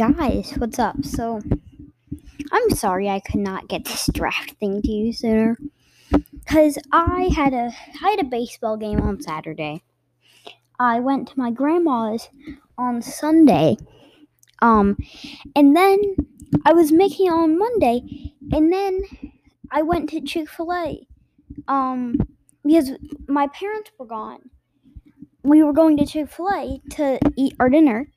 guys, what's up? So, I'm sorry I could not get this draft thing to you sooner, cause I had a I had a baseball game on Saturday. I went to my grandma's on Sunday, um, and then I was making it on Monday, and then I went to Chick Fil A, um, because my parents were gone. We were going to Chick Fil A to eat our dinner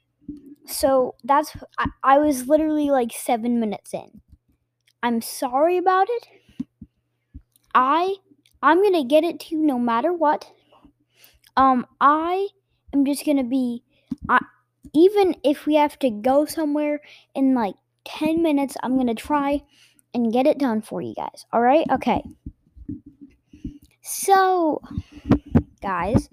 so that's I, I was literally like seven minutes in. I'm sorry about it. I I'm gonna get it to you no matter what. Um, I am just gonna be, I, even if we have to go somewhere in like ten minutes, I'm gonna try and get it done for you guys. All right? Okay. So, guys,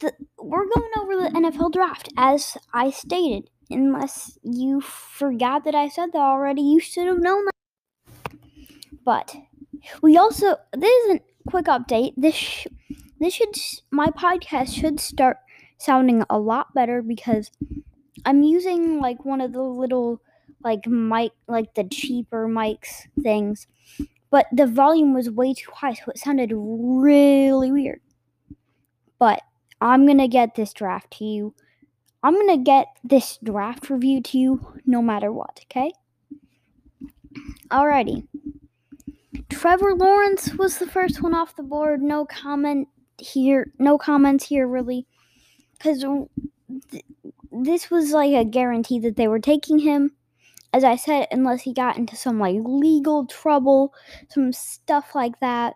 the, we're going over the NFL draft as I stated. Unless you forgot that I said that already, you should have known that. But we also this is a quick update. This sh- this should my podcast should start sounding a lot better because I'm using like one of the little like mic like the cheaper mics things, but the volume was way too high, so it sounded really weird. But I'm gonna get this draft to you. I'm gonna get this draft review to you no matter what, okay? Alrighty. Trevor Lawrence was the first one off the board. No comment here. No comments here, really. Because th- this was like a guarantee that they were taking him. As I said, unless he got into some like legal trouble, some stuff like that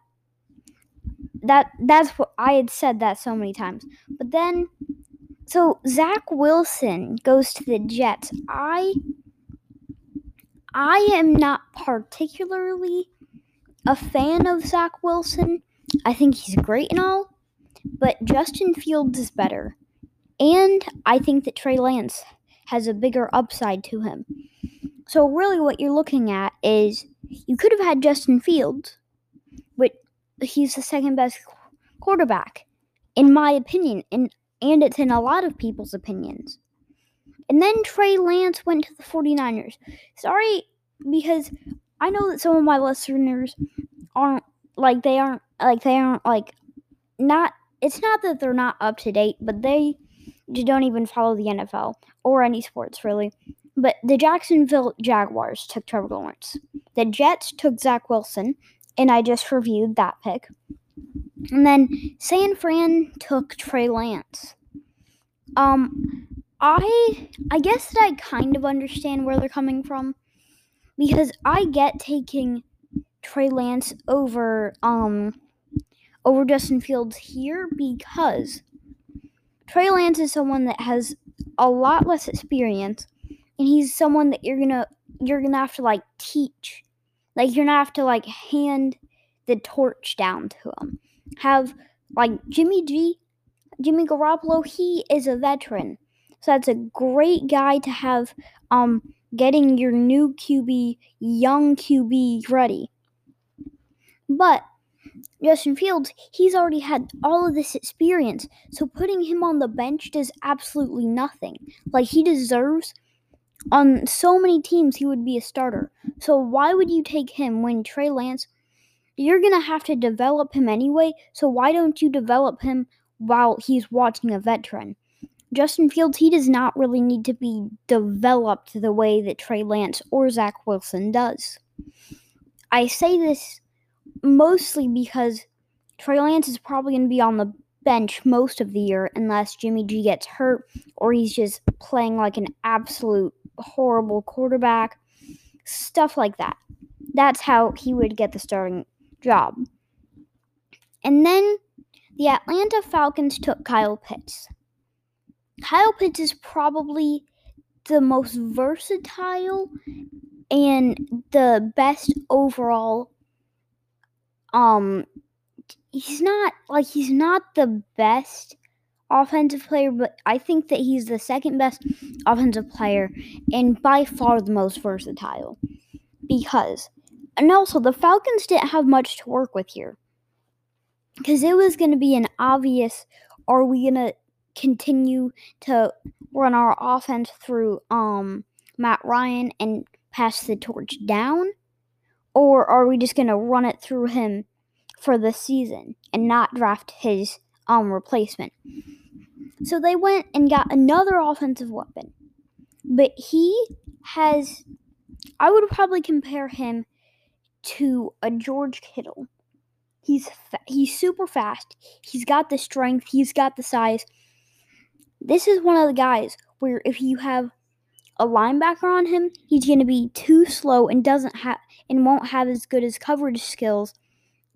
that that's what I had said that so many times. But then so Zach Wilson goes to the Jets. I I am not particularly a fan of Zach Wilson. I think he's great and all, but Justin Fields is better. And I think that Trey Lance has a bigger upside to him. So really what you're looking at is you could have had Justin Fields, he's the second best quarterback, in my opinion, and, and it's in a lot of people's opinions. And then Trey Lance went to the 49ers. Sorry, because I know that some of my listeners aren't like they aren't like they aren't like not it's not that they're not up to date, but they don't even follow the NFL or any sports really. But the Jacksonville Jaguars took Trevor Lawrence. The Jets took Zach Wilson, and I just reviewed that pick. And then San Fran took Trey Lance. Um, I I guess that I kind of understand where they're coming from because I get taking Trey Lance over um over Justin Fields here because Trey Lance is someone that has a lot less experience and he's someone that you're gonna you're gonna have to like teach like you're gonna have to like hand the torch down to him have like Jimmy G, Jimmy Garoppolo, he is a veteran. So that's a great guy to have um getting your new QB, young QB ready. But Justin Fields, he's already had all of this experience. So putting him on the bench does absolutely nothing. Like he deserves on so many teams he would be a starter. So why would you take him when Trey Lance you're going to have to develop him anyway, so why don't you develop him while he's watching a veteran? Justin Fields, he does not really need to be developed the way that Trey Lance or Zach Wilson does. I say this mostly because Trey Lance is probably going to be on the bench most of the year unless Jimmy G gets hurt or he's just playing like an absolute horrible quarterback. Stuff like that. That's how he would get the starting job. And then the Atlanta Falcons took Kyle Pitts. Kyle Pitts is probably the most versatile and the best overall um he's not like he's not the best offensive player but I think that he's the second best offensive player and by far the most versatile because and also, the Falcons didn't have much to work with here. Because it was going to be an obvious are we going to continue to run our offense through um Matt Ryan and pass the torch down? Or are we just going to run it through him for the season and not draft his um replacement? So they went and got another offensive weapon. But he has I would probably compare him to a George Kittle. He's fa- he's super fast. He's got the strength, he's got the size. This is one of the guys where if you have a linebacker on him, he's going to be too slow and doesn't have and won't have as good as coverage skills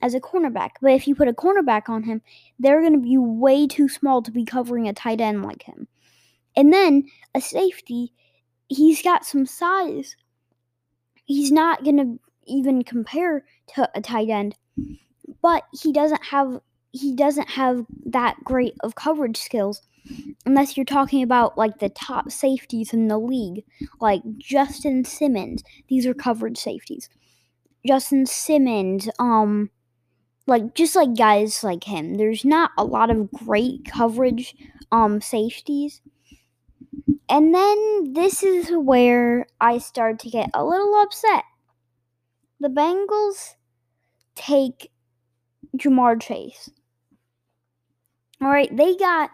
as a cornerback. But if you put a cornerback on him, they're going to be way too small to be covering a tight end like him. And then a safety, he's got some size. He's not going to even compare to a tight end, but he doesn't have he doesn't have that great of coverage skills unless you're talking about like the top safeties in the league, like Justin Simmons. These are coverage safeties. Justin Simmons, um, like just like guys like him. There's not a lot of great coverage, um, safeties. And then this is where I start to get a little upset. The Bengals take Ja'Marr Chase. All right, they got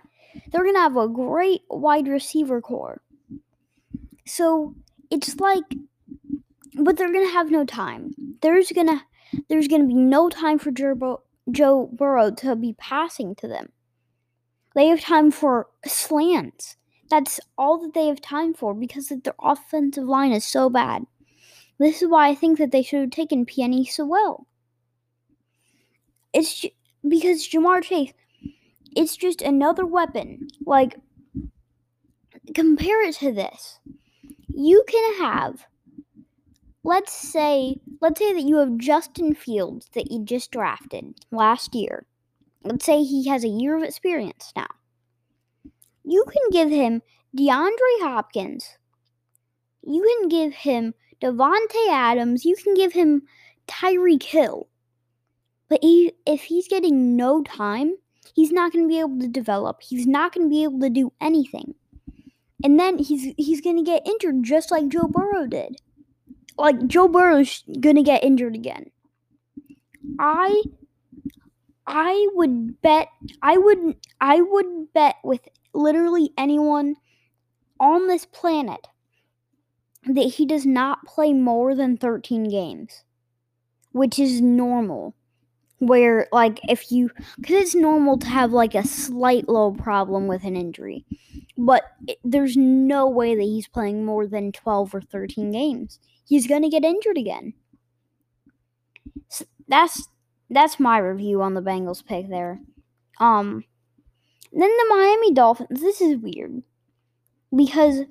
they're going to have a great wide receiver corps. So, it's like but they're going to have no time. There's going to there's going to be no time for Joe, Joe Burrow to be passing to them. They have time for slants. That's all that they have time for because their offensive line is so bad. This is why I think that they should have taken Penei Sewell. It's because Ja'Marr Chase, it's just another weapon. Like, compare it to this. You can have, let's say, let's say that you have Justin Fields that you just drafted last year. Let's say he has a year of experience now. You can give him DeAndre Hopkins. You can give him Davante Adams. You can give him Tyreek Hill. But he, if he's getting no time, he's not going to be able to develop. He's not going to be able to do anything. And then he's he's going to get injured just like Joe Burrow did. Like Joe Burrow's to get injured again. I I would bet I would I would bet with literally anyone on this planet that he does not play more than 13 games, which is normal. Where, like, if you, because it's normal to have like a slight little problem with an injury, but it, there's no way that he's playing more than 12 or 13 games. He's gonna get injured again. So that's that's my review on the Bengals pick there. Um, then the Miami Dolphins. This is weird because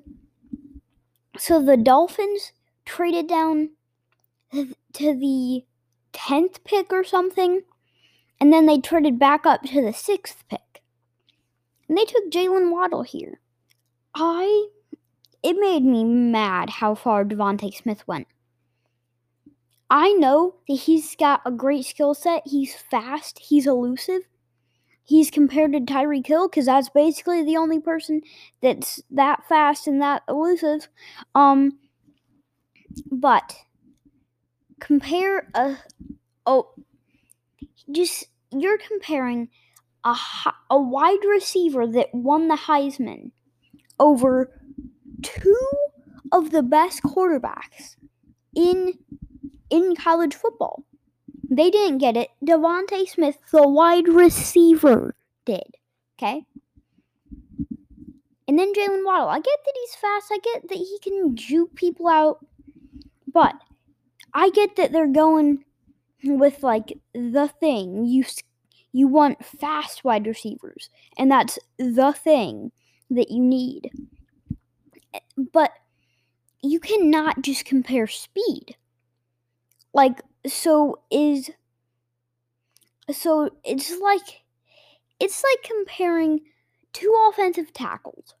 so the Dolphins traded down to the 10th pick or something, and then they traded back up to the 6th pick. And they took Jaylen Waddle here. I it made me mad how far DeVonta Smith went. I know that he's got a great skill set. He's fast, he's elusive, he's compared to Tyreek Hill because that's basically the only person that's that fast and that elusive. Um, but compare a oh, just you're comparing a a wide receiver that won the Heisman over two of the best quarterbacks in in college football. They didn't get it. DeVonta Smith, the wide receiver, did. Okay? And then Jaylen Waddle. I get that he's fast. I get that he can juke people out. But I get that they're going with like the thing. You you want fast wide receivers, and that's the thing that you need. But you cannot just compare speed. Like so is so it's like it's like comparing two offensive tackles.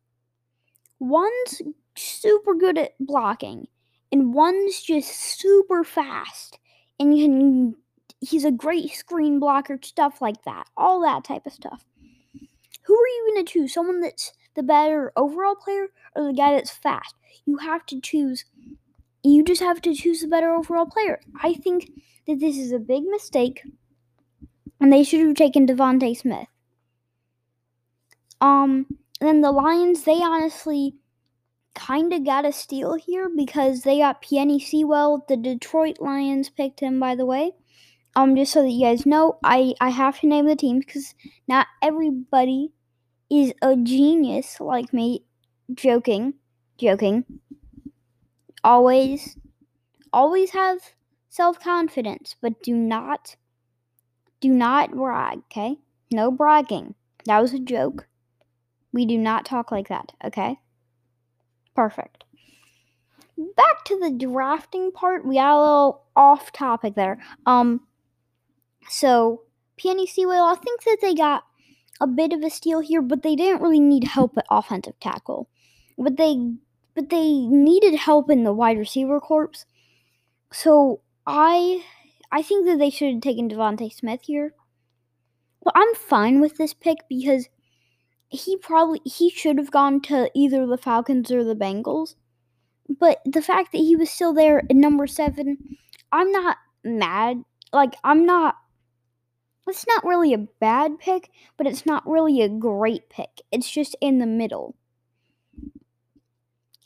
One's super good at blocking and one's just super fast and can he's a great screen blocker stuff like that all that type of stuff who are you going to choose someone that's the better overall player or the guy that's fast. You have to choose. You just have to choose the better overall player. I think that this is a big mistake, and they should have taken DeVonta Smith. Um, then the Lions, they honestly kind of got a steal here because they got Penei Sewell. The Detroit Lions picked him, by the way. Um, just so that you guys know, I I have to name the teams because not everybody is a genius like me. Joking, joking. Always, always have self confidence, but do not, do not brag. Okay, no bragging. That was a joke. We do not talk like that. Okay. Perfect. Back to the drafting part. We got a little off topic there. Um, so Penei Sewell, I think that they got a bit of a steal here, but they didn't really need help at offensive tackle. But they but they needed help in the wide receiver corps. So I I think that they should have taken DeVonta Smith here. But I'm fine with this pick because he probably he should have gone to either the Falcons or the Bengals. But the fact that he was still there at number seven, I'm not mad. Like I'm not. It's not really a bad pick, but it's not really a great pick. It's just in the middle.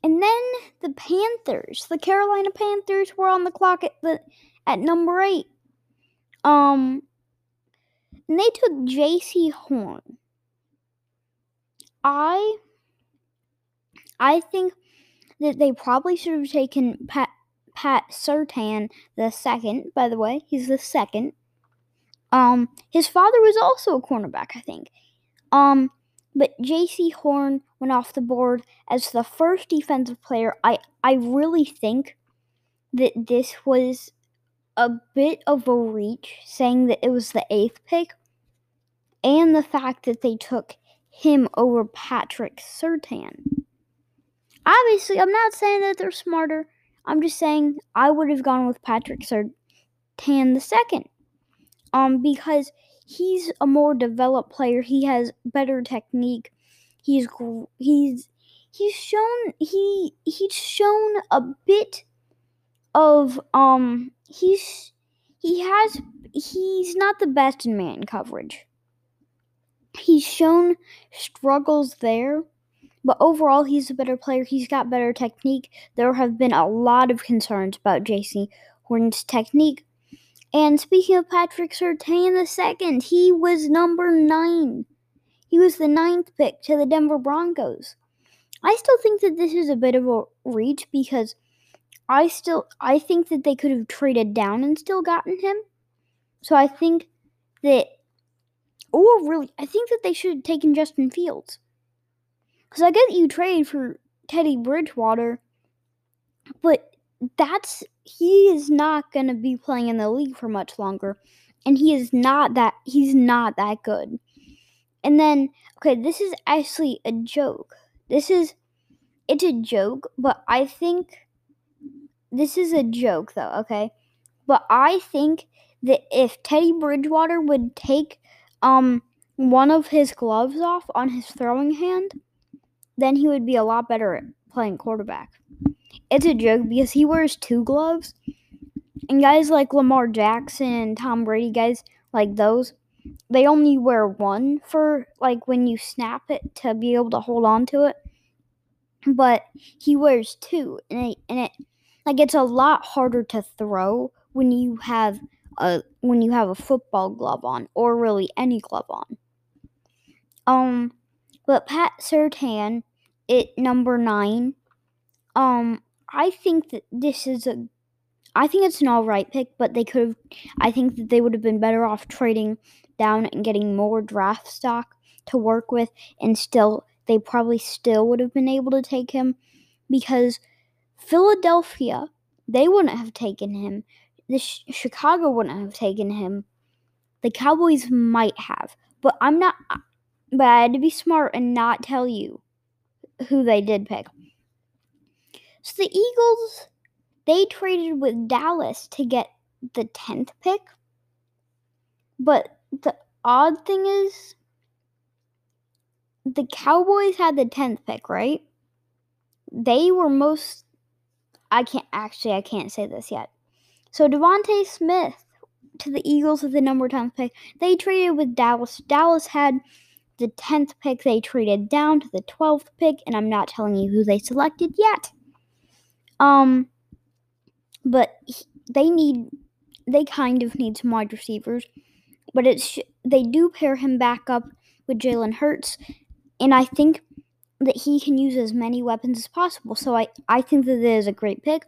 And then the Panthers, the Carolina Panthers, were on the clock at the at number eight. Um, and they took Jaycee Horn. I I think that they probably should have taken Pat Pat Surtain the second, by the way. He's the second. Um his father was also a cornerback, I think. Um but Jaycee Horn went off the board as the first defensive player. I I really think that this was a bit of a reach saying that it was the eighth pick and the fact that they took him over Patrick Surtain. Obviously, I'm not saying that they're smarter. I'm just saying I would have gone with Patrick Surtain the second. Um, because he's a more developed player. He has better technique. He's he's he's shown he he's shown a bit of um he's he has he's not the best in man coverage he's shown struggles there, but overall he's a better player. He's got better technique. There have been a lot of concerns about Jaycee Horn's technique. And speaking of Patrick the second, he was number nine. He was the ninth pick to the Denver Broncos. I still think that this is a bit of a reach because I still I think that they could have traded down and still gotten him. So I think that or really, I think that they should have taken Justin Fields. Because I get that you trade for Teddy Bridgewater, but that's he is not going to be playing in the league for much longer, and he is not that he's not that good. And then, okay, this is actually a joke. This is it's a joke, but I think this is a joke though, okay? But I think that if Teddy Bridgewater would take um one of his gloves off on his throwing hand, then he would be a lot better at playing quarterback. It's a joke because he wears two gloves. And guys like Lamar Jackson and Tom Brady, guys like those, they only wear one for like when you snap it to be able to hold on to it. But he wears two, and it, and it like it's a lot harder to throw when you have a when you have a football glove on, or really any glove on. Um, but Pat Surtain at number nine. Um, I think that this is a. I think it's an all right pick, but they could have. I think that they would have been better off trading down and getting more draft stock to work with, and still they probably still would have been able to take him because Philadelphia they wouldn't have taken him the Sh- Chicago wouldn't have taken him. The Cowboys might have, but I'm not. But I had to be smart and not tell you who they did pick. So the Eagles, they traded with Dallas to get the tenth pick. But the odd thing is, the Cowboys had the 10th pick, right? They were most I can't actually I can't say this yet. So DeVonta Smith to the Eagles with the number 10th pick. They traded with Dallas. Dallas had the 10th pick. They traded down to the 12th pick, and I'm not telling you who they selected yet. Um, but he, they need, they kind of need some wide receivers, but it's they do pair him back up with Jalen Hurts, and I think that he can use as many weapons as possible. So I, I think that it is a great pick.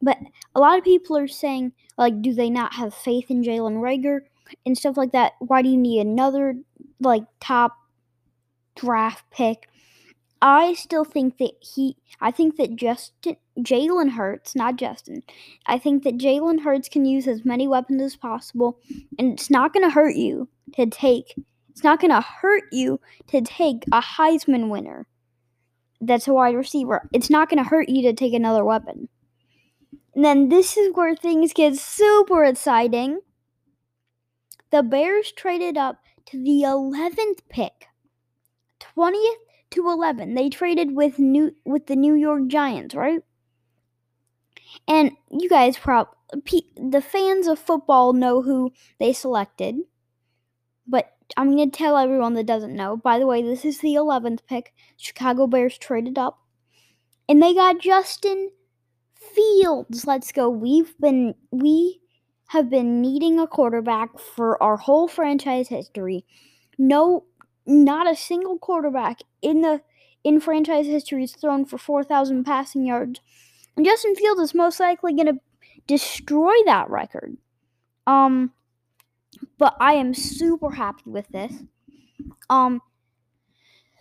But a lot of people are saying, like, do they not have faith in Jalen Reagor and stuff like that? Why do you need another, like, top draft pick? I still think that he, I think that Justin, Jalen Hurts, not Justin, I think that Jalen Hurts can use as many weapons as possible, and it's not going to hurt you to take, it's not going to hurt you to take a Heisman winner that's a wide receiver. It's not going to hurt you to take another weapon. And then this is where things get super exciting. The Bears traded up to the 11th pick. 20th to 11. They traded with new with the New York Giants, right? And you guys prob the fans of football know who they selected. But I'm going to tell everyone that doesn't know. By the way, this is the 11th pick. Chicago Bears traded up. And they got Justin Fields. Let's go. We've been we have been needing a quarterback for our whole franchise history. No not a single quarterback in the in franchise history has thrown for 4,000 passing yards. And Justin Fields is most likely going to destroy that record. Um but I am super happy with this. Um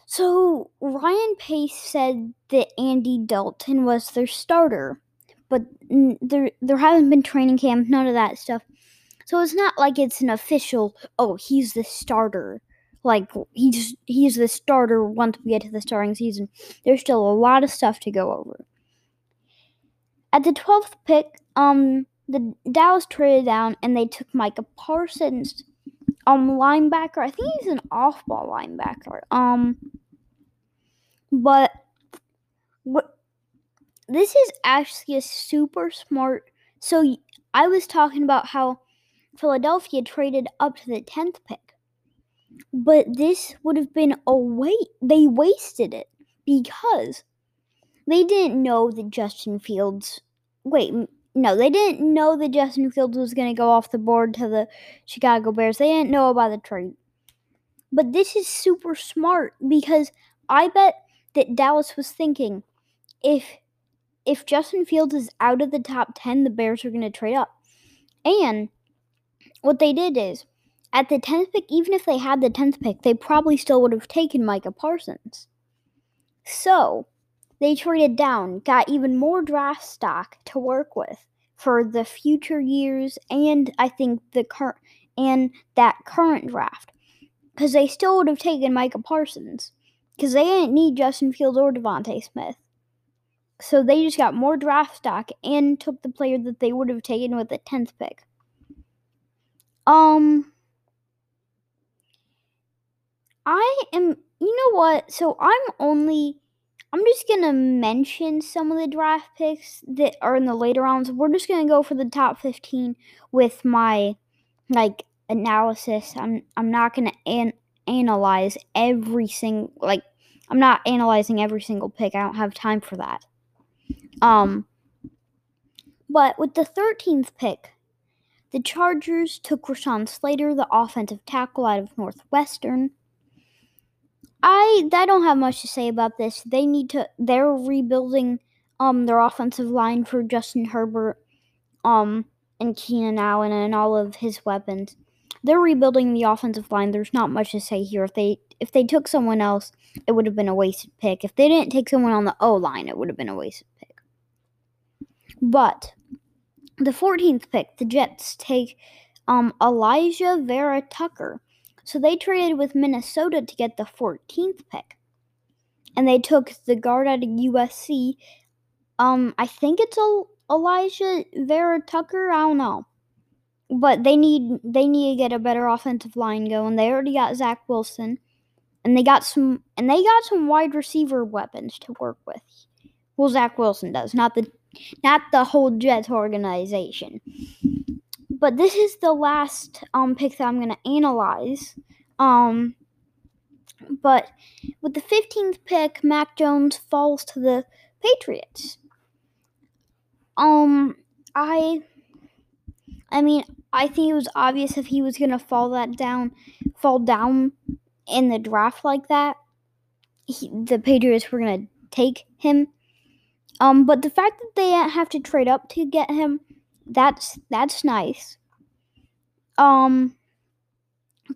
so Ryan Pace said that Andy Dalton was their starter but there there haven't been training camp, none of that stuff. So it's not like it's an official. Oh, he's the starter. Like he's he's the starter once we get to the starting season. There's still a lot of stuff to go over. At the twelfth pick, um, the Dallas traded down and they took Micah Parsons, um, linebacker. I think he's an off-ball linebacker. Um, but what this is actually a super smart. So I was talking about how Philadelphia traded up to the 10th pick. But this would have been a wait. They wasted it because they didn't know that Justin Fields. Wait, no, they didn't know that Justin Fields was going to go off the board to the Chicago Bears. They didn't know about the trade. But this is super smart because I bet that Dallas was thinking if if Justin Fields is out of the top 10, the Bears are going to trade up. And what they did is, at the 10th pick, even if they had the 10th pick, they probably still would have taken Micah Parsons. So, they traded down, got even more draft stock to work with for the future years and I think the current and that current draft. Because they still would have taken Micah Parsons. Because they didn't need Justin Fields or DeVonta Smith. So they just got more draft stock and took the player that they would have taken with the 10th pick. Um I am you know what? So I'm only I'm just going to mention some of the draft picks that are in the later rounds. We're just going to go for the top 15 with my like analysis. I'm I'm not going to an- analyze every single like I'm not analyzing every single pick. I don't have time for that. Um, but with the 13th pick, the Chargers took Rashawn Slater, the offensive tackle out of Northwestern. I I don't have much to say about this. They need to they're rebuilding um their offensive line for Justin Herbert um and Keenan Allen and all of his weapons. They're rebuilding the offensive line. There's not much to say here. If they if they took someone else, it would have been a wasted pick. If they didn't take someone on the O line, it would have been a wasted pick. But the 14th pick, the Jets take um, Alijah Vera Tucker. So they traded with Minnesota to get the 14th pick. And they took the guard out of USC. Um, I think it's a Alijah Vera Tucker. I don't know. But they need they need to get a better offensive line going. They already got Zach Wilson. and they got some and they got some wide receiver weapons to work with. Well, Zach Wilson does, not the not the whole Jets organization. But this is the last um pick that I'm gonna analyze. Um, but with the 15th pick, Mac Jones falls to the Patriots. Um, I, I mean, I think it was obvious if he was gonna fall that down, fall down in the draft like that, he, the Patriots were gonna take him. Um, but the fact that they have to trade up to get him, that's that's nice. Um,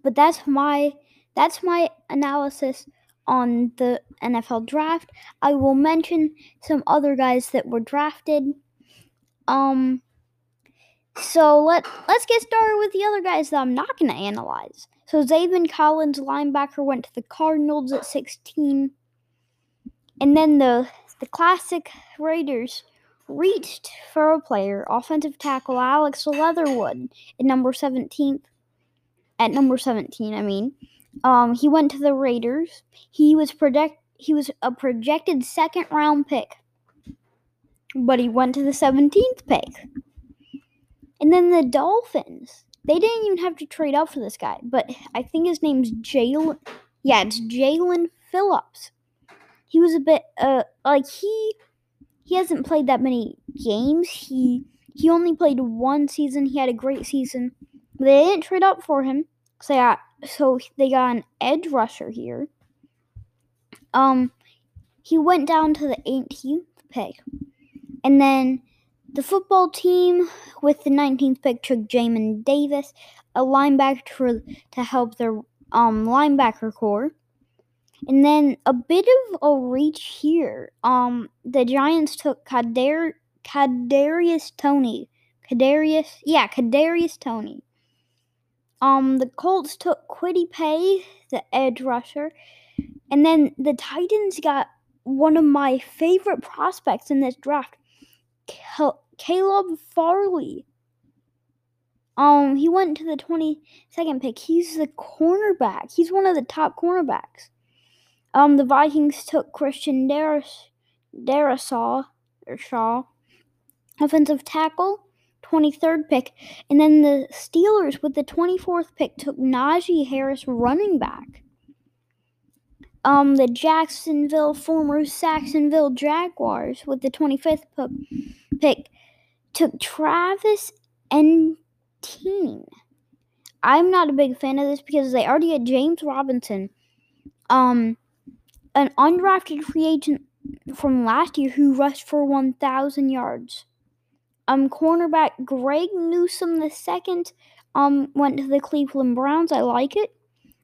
but that's my that's my analysis on the NFL draft. I will mention some other guys that were drafted. Um so let let's get started with the other guys that I'm not going to analyze. So Zaven Collins linebacker went to the Cardinals at 16. And then the the classic Raiders reached for a player, offensive tackle Alex Leatherwood at number 17th. At number 17, I mean. Um, he went to the Raiders. He was project he was a projected second round pick. But he went to the 17th pick. And then the Dolphins. They didn't even have to trade up for this guy, but I think his name's Jalen. Yeah, it's Jaelan Phillips. He was a bit uh like he he hasn't played that many games. He he only played one season. He had a great season. They didn't trade up for him. So yeah, so they got an edge rusher here. Um, he went down to the 18th pick, and then the football team with the 19th pick took Jamin Davis, a linebacker to help their um linebacker corps. And then a bit of a reach here. Um, the Giants took Kader Kadarius Toney. Kadarius, yeah, Kadarius Toney. Um, the Colts took Kwity Paye, the edge rusher, and then the Titans got one of my favorite prospects in this draft, Caleb Farley. Um, he went to the 22nd pick. He's the cornerback. He's one of the top cornerbacks. Um, the Vikings took Christian Darris, Darrisaw, or Shaw, offensive tackle. 23rd pick. And then the Steelers with the 24th pick took Najee Harris running back. Um, the Jacksonville, former Saxonville Jaguars with the 25th pick took Travis Etienne. I'm not a big fan of this because they already had James Robinson, um, an undrafted free agent from last year who rushed for 1,000 yards. Um, cornerback Greg Newsome the second um went to the Cleveland Browns. I like it.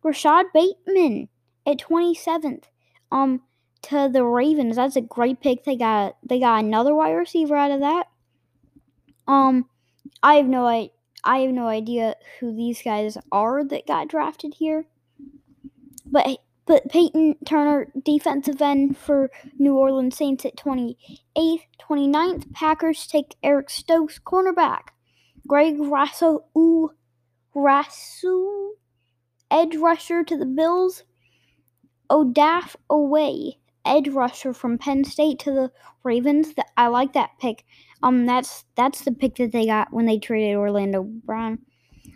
Rashod Bateman at 27th um to the Ravens. That's a great pick. They got they got another wide receiver out of that. Um, I have no I I have no idea who these guys are that got drafted here. But but Peyton Turner, defensive end for New Orleans Saints at 28th. 29th, Packers take Eric Stokes, cornerback. Greg Rousseau, ooh, edge rusher to the Bills. Odafe Oweh, edge rusher from Penn State to the Ravens. I like that pick. Um, that's that's the pick that they got when they traded Orlando Brown.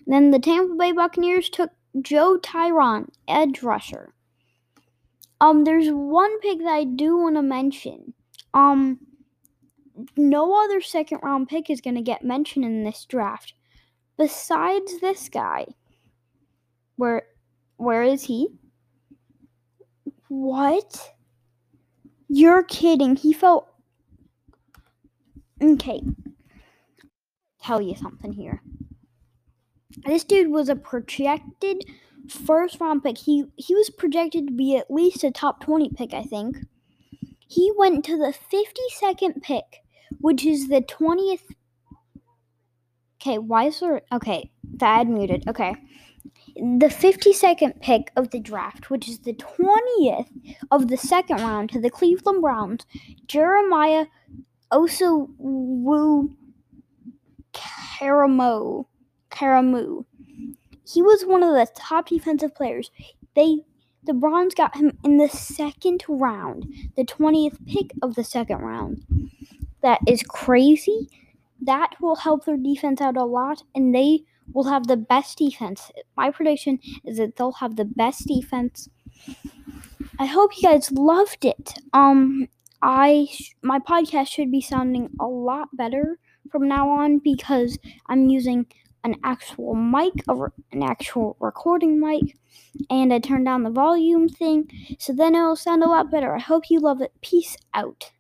Then the Tampa Bay Buccaneers took Joe Tryon, edge rusher. Um, there's one pick that I do want to mention. Um, no other second round pick is going to get mentioned in this draft besides this guy. Where where is he? What? You're kidding. He felt Okay. Tell you something here. This dude was a projected first round pick. He he was projected to be at least a top 20 pick, I think. He went to the 52nd pick, which is the 20th. Okay, why is there Okay, the ad muted. Okay. The 52nd pick of the draft, which is the 20th of the second round to the Cleveland Browns, Jeremiah Owusu Koramoah. Karamu he was one of the top defensive players. They The Browns got him in the second round, the 20th pick of the second round. That is crazy. That will help their defense out a lot, and they will have the best defense. My prediction is that they'll have the best defense. I hope you guys loved it. Um, I sh- my podcast should be sounding a lot better from now on because I'm using an actual mic, re- an actual recording mic, and I turned down the volume thing, so then it'll sound a lot better. I hope you love it. Peace out.